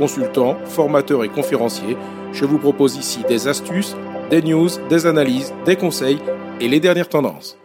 consultant, formateur et conférencier. Je vous propose ici des astuces, des news, des analyses, des conseils et les dernières tendances.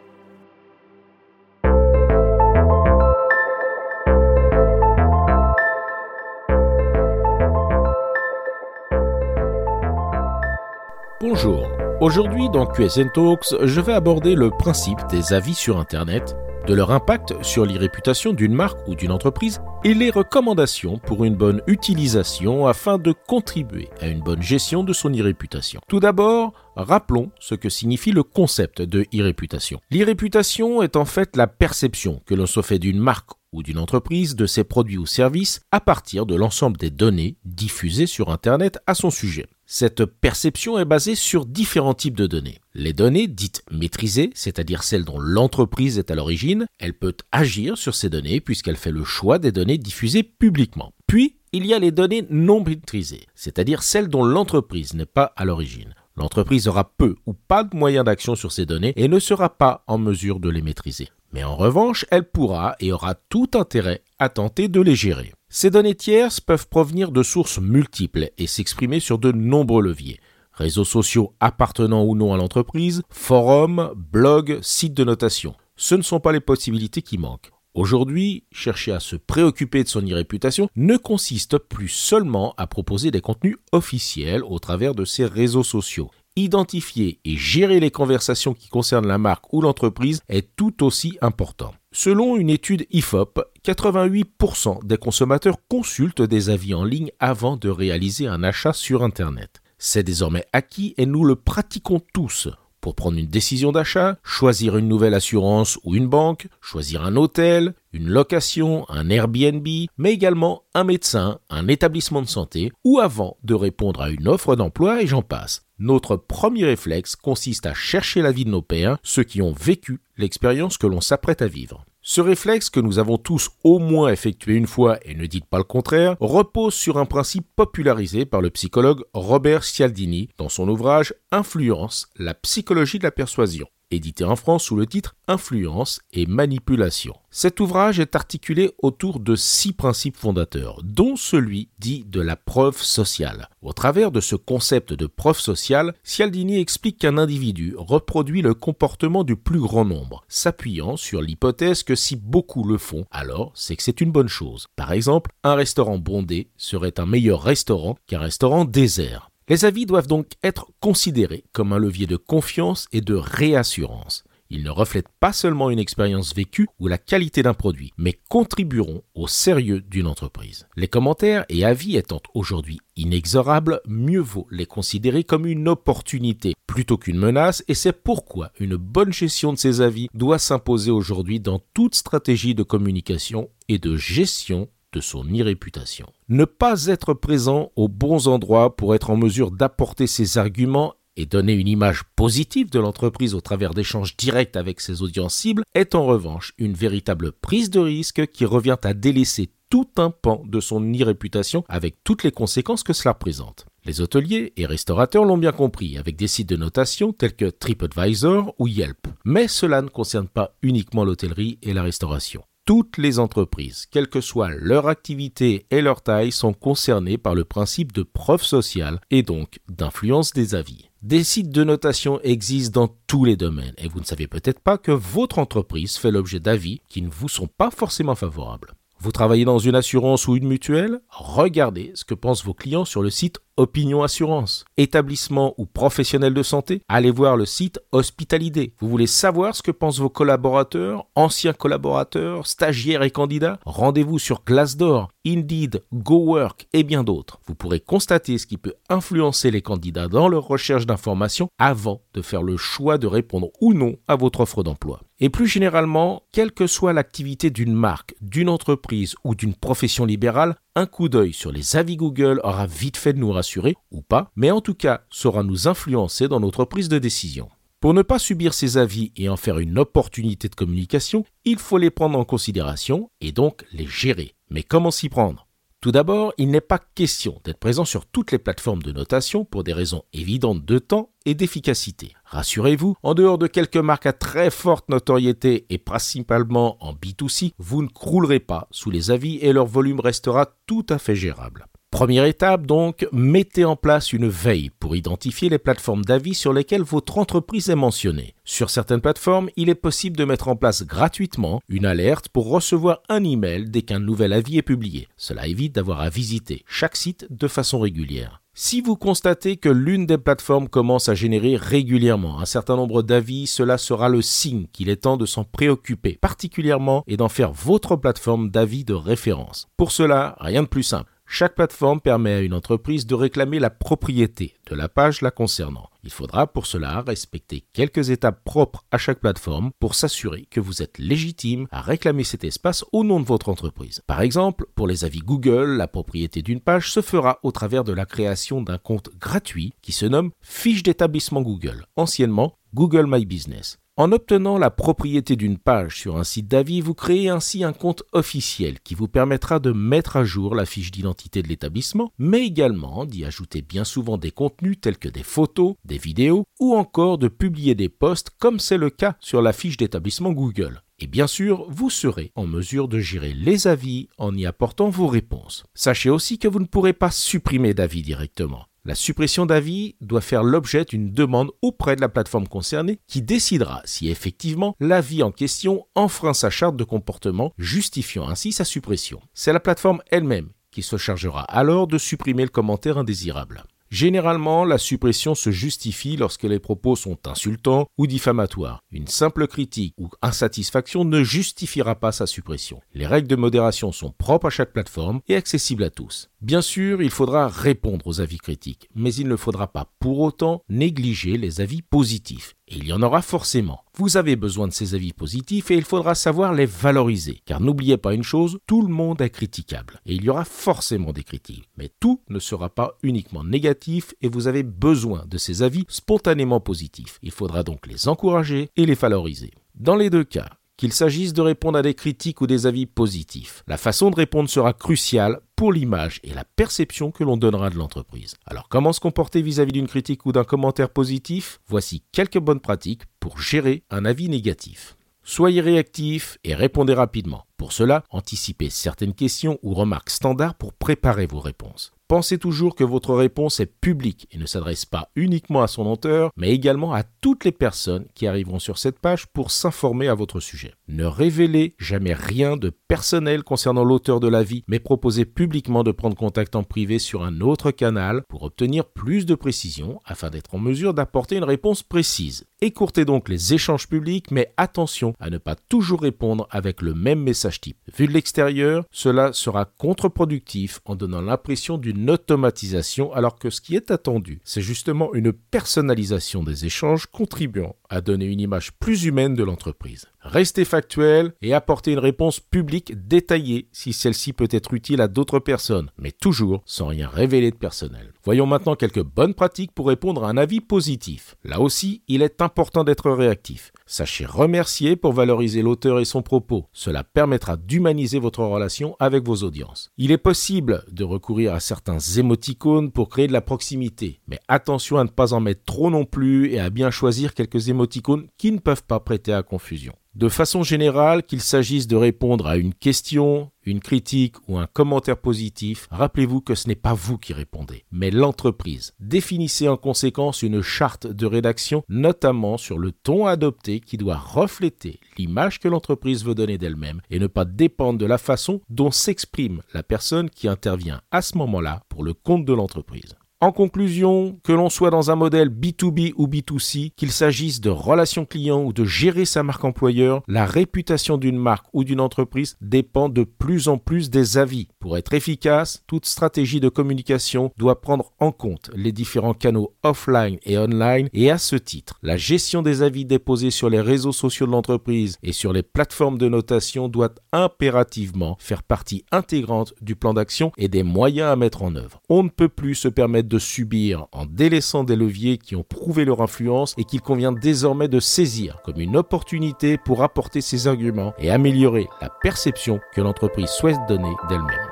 Bonjour, aujourd'hui dans QSN Talks, je vais aborder le principe des avis sur Internet, de leur impact sur l'irréputation d'une marque ou d'une entreprise et les recommandations pour une bonne utilisation afin de contribuer à une bonne gestion de son irréputation. Tout d'abord, rappelons ce que signifie le concept de irréputation. L'irréputation est en fait la perception que l'on se fait d'une marque ou d'une entreprise de ses produits ou services à partir de l'ensemble des données diffusées sur Internet à son sujet. Cette perception est basée sur différents types de données. Les données dites maîtrisées, c'est-à-dire celles dont l'entreprise est à l'origine, elle peut agir sur ces données puisqu'elle fait le choix des données diffusées publiquement. Puis, il y a les données non maîtrisées, c'est-à-dire celles dont l'entreprise n'est pas à l'origine. L'entreprise aura peu ou pas de moyens d'action sur ces données et ne sera pas en mesure de les maîtriser. Mais en revanche, elle pourra et aura tout intérêt à tenter de les gérer. Ces données tierces peuvent provenir de sources multiples et s'exprimer sur de nombreux leviers. Réseaux sociaux appartenant ou non à l'entreprise, forums, blogs, sites de notation. Ce ne sont pas les possibilités qui manquent. Aujourd'hui, chercher à se préoccuper de son irréputation ne consiste plus seulement à proposer des contenus officiels au travers de ces réseaux sociaux. Identifier et gérer les conversations qui concernent la marque ou l'entreprise est tout aussi important. Selon une étude IFOP, 88% des consommateurs consultent des avis en ligne avant de réaliser un achat sur Internet. C'est désormais acquis et nous le pratiquons tous pour prendre une décision d'achat, choisir une nouvelle assurance ou une banque, choisir un hôtel, une location, un Airbnb, mais également un médecin, un établissement de santé, ou avant de répondre à une offre d'emploi et j'en passe. Notre premier réflexe consiste à chercher l'avis de nos pairs, ceux qui ont vécu l'expérience que l'on s'apprête à vivre. Ce réflexe que nous avons tous au moins effectué une fois, et ne dites pas le contraire, repose sur un principe popularisé par le psychologue Robert Cialdini dans son ouvrage Influence, la psychologie de la persuasion édité en France sous le titre Influence et manipulation. Cet ouvrage est articulé autour de six principes fondateurs, dont celui dit de la preuve sociale. Au travers de ce concept de preuve sociale, Cialdini explique qu'un individu reproduit le comportement du plus grand nombre, s'appuyant sur l'hypothèse que si beaucoup le font, alors c'est que c'est une bonne chose. Par exemple, un restaurant bondé serait un meilleur restaurant qu'un restaurant désert. Les avis doivent donc être considérés comme un levier de confiance et de réassurance. Ils ne reflètent pas seulement une expérience vécue ou la qualité d'un produit, mais contribueront au sérieux d'une entreprise. Les commentaires et avis étant aujourd'hui inexorables, mieux vaut les considérer comme une opportunité plutôt qu'une menace, et c'est pourquoi une bonne gestion de ces avis doit s'imposer aujourd'hui dans toute stratégie de communication et de gestion de son irréputation. Ne pas être présent aux bons endroits pour être en mesure d'apporter ses arguments et donner une image positive de l'entreprise au travers d'échanges directs avec ses audiences cibles est en revanche une véritable prise de risque qui revient à délaisser tout un pan de son irréputation avec toutes les conséquences que cela présente. Les hôteliers et restaurateurs l'ont bien compris avec des sites de notation tels que TripAdvisor ou Yelp. Mais cela ne concerne pas uniquement l'hôtellerie et la restauration. Toutes les entreprises, quelle que soit leur activité et leur taille, sont concernées par le principe de preuve sociale et donc d'influence des avis. Des sites de notation existent dans tous les domaines et vous ne savez peut-être pas que votre entreprise fait l'objet d'avis qui ne vous sont pas forcément favorables. Vous travaillez dans une assurance ou une mutuelle? Regardez ce que pensent vos clients sur le site Opinion Assurance. Établissement ou professionnel de santé? Allez voir le site Hospitalidé. Vous voulez savoir ce que pensent vos collaborateurs, anciens collaborateurs, stagiaires et candidats? Rendez-vous sur Glassdoor, Indeed, GoWork et bien d'autres. Vous pourrez constater ce qui peut influencer les candidats dans leur recherche d'informations avant de faire le choix de répondre ou non à votre offre d'emploi. Et plus généralement, quelle que soit l'activité d'une marque, d'une entreprise ou d'une profession libérale, un coup d'œil sur les avis Google aura vite fait de nous rassurer, ou pas, mais en tout cas saura nous influencer dans notre prise de décision. Pour ne pas subir ces avis et en faire une opportunité de communication, il faut les prendre en considération et donc les gérer. Mais comment s'y prendre? Tout d'abord, il n'est pas question d'être présent sur toutes les plateformes de notation pour des raisons évidentes de temps et d'efficacité. Rassurez-vous, en dehors de quelques marques à très forte notoriété et principalement en B2C, vous ne croulerez pas sous les avis et leur volume restera tout à fait gérable. Première étape donc, mettez en place une veille pour identifier les plateformes d'avis sur lesquelles votre entreprise est mentionnée. Sur certaines plateformes, il est possible de mettre en place gratuitement une alerte pour recevoir un email dès qu'un nouvel avis est publié. Cela évite d'avoir à visiter chaque site de façon régulière. Si vous constatez que l'une des plateformes commence à générer régulièrement un certain nombre d'avis, cela sera le signe qu'il est temps de s'en préoccuper particulièrement et d'en faire votre plateforme d'avis de référence. Pour cela, rien de plus simple. Chaque plateforme permet à une entreprise de réclamer la propriété de la page la concernant. Il faudra pour cela respecter quelques étapes propres à chaque plateforme pour s'assurer que vous êtes légitime à réclamer cet espace au nom de votre entreprise. Par exemple, pour les avis Google, la propriété d'une page se fera au travers de la création d'un compte gratuit qui se nomme Fiche d'établissement Google, anciennement Google My Business. En obtenant la propriété d'une page sur un site d'avis, vous créez ainsi un compte officiel qui vous permettra de mettre à jour la fiche d'identité de l'établissement, mais également d'y ajouter bien souvent des contenus tels que des photos, des vidéos ou encore de publier des posts comme c'est le cas sur la fiche d'établissement Google. Et bien sûr, vous serez en mesure de gérer les avis en y apportant vos réponses. Sachez aussi que vous ne pourrez pas supprimer d'avis directement. La suppression d'avis doit faire l'objet d'une demande auprès de la plateforme concernée qui décidera si effectivement l'avis en question enfreint sa charte de comportement, justifiant ainsi sa suppression. C'est la plateforme elle-même qui se chargera alors de supprimer le commentaire indésirable. Généralement, la suppression se justifie lorsque les propos sont insultants ou diffamatoires. Une simple critique ou insatisfaction ne justifiera pas sa suppression. Les règles de modération sont propres à chaque plateforme et accessibles à tous. Bien sûr, il faudra répondre aux avis critiques, mais il ne faudra pas pour autant négliger les avis positifs. Il y en aura forcément. Vous avez besoin de ces avis positifs et il faudra savoir les valoriser. Car n'oubliez pas une chose, tout le monde est critiquable. Et il y aura forcément des critiques. Mais tout ne sera pas uniquement négatif et vous avez besoin de ces avis spontanément positifs. Il faudra donc les encourager et les valoriser. Dans les deux cas, qu'il s'agisse de répondre à des critiques ou des avis positifs. La façon de répondre sera cruciale pour l'image et la perception que l'on donnera de l'entreprise. Alors comment se comporter vis-à-vis d'une critique ou d'un commentaire positif? Voici quelques bonnes pratiques pour gérer un avis négatif. Soyez réactif et répondez rapidement. Pour cela, anticipez certaines questions ou remarques standards pour préparer vos réponses. Pensez toujours que votre réponse est publique et ne s'adresse pas uniquement à son auteur, mais également à toutes les personnes qui arriveront sur cette page pour s'informer à votre sujet. Ne révélez jamais rien de personnel concernant l'auteur de l'avis, mais proposez publiquement de prendre contact en privé sur un autre canal pour obtenir plus de précision afin d'être en mesure d'apporter une réponse précise. Écourtez donc les échanges publics, mais attention à ne pas toujours répondre avec le même message type. Vu de l'extérieur, cela sera contre-productif en donnant l'impression d'une automatisation alors que ce qui est attendu, c'est justement une personnalisation des échanges contribuant à donner une image plus humaine de l'entreprise. Restez factuel et apportez une réponse publique détaillée si celle-ci peut être utile à d'autres personnes, mais toujours sans rien révéler de personnel. Voyons maintenant quelques bonnes pratiques pour répondre à un avis positif. Là aussi, il est important d'être réactif. Sachez remercier pour valoriser l'auteur et son propos. Cela permettra d'humaniser votre relation avec vos audiences. Il est possible de recourir à certains émoticônes pour créer de la proximité, mais attention à ne pas en mettre trop non plus et à bien choisir quelques émoticônes qui ne peuvent pas prêter à confusion. De façon générale, qu'il s'agisse de répondre à une question, une critique ou un commentaire positif, rappelez-vous que ce n'est pas vous qui répondez, mais l'entreprise. Définissez en conséquence une charte de rédaction, notamment sur le ton adopté qui doit refléter l'image que l'entreprise veut donner d'elle-même et ne pas dépendre de la façon dont s'exprime la personne qui intervient à ce moment-là pour le compte de l'entreprise. En conclusion, que l'on soit dans un modèle B2B ou B2C, qu'il s'agisse de relations clients ou de gérer sa marque employeur, la réputation d'une marque ou d'une entreprise dépend de plus en plus des avis. Pour être efficace, toute stratégie de communication doit prendre en compte les différents canaux offline et online et à ce titre, la gestion des avis déposés sur les réseaux sociaux de l'entreprise et sur les plateformes de notation doit impérativement faire partie intégrante du plan d'action et des moyens à mettre en œuvre. On ne peut plus se permettre de subir en délaissant des leviers qui ont prouvé leur influence et qu'il convient désormais de saisir comme une opportunité pour apporter ses arguments et améliorer la perception que l'entreprise souhaite donner d'elle-même.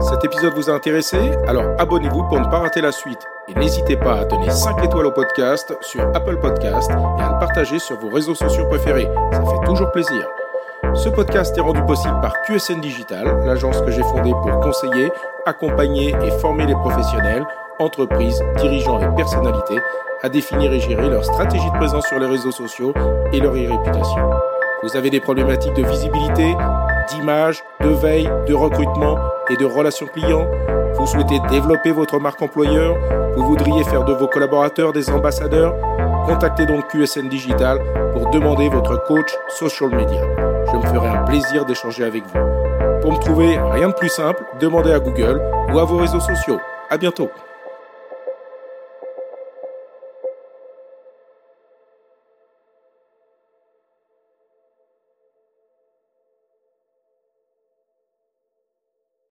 Cet épisode vous a intéressé? Alors abonnez-vous pour ne pas rater la suite. Et n'hésitez pas à donner 5 étoiles au podcast sur Apple Podcast et à le partager sur vos réseaux sociaux préférés. Ça fait toujours plaisir. Ce podcast est rendu possible par QSN Digital, l'agence que j'ai fondée pour conseiller, accompagner et former les professionnels, entreprises, dirigeants et personnalités à définir et gérer leur stratégie de présence sur les réseaux sociaux et leur e-réputation. Vous avez des problématiques de visibilité, d'image, de veille, de recrutement et de relations clients Vous souhaitez développer votre marque employeur Vous voudriez faire de vos collaborateurs des ambassadeurs Contactez donc QSN Digital pour demander votre coach social media. Je me ferai un plaisir d'échanger avec vous. Pour me trouver, rien de plus simple, demandez à Google ou à vos réseaux sociaux. À bientôt.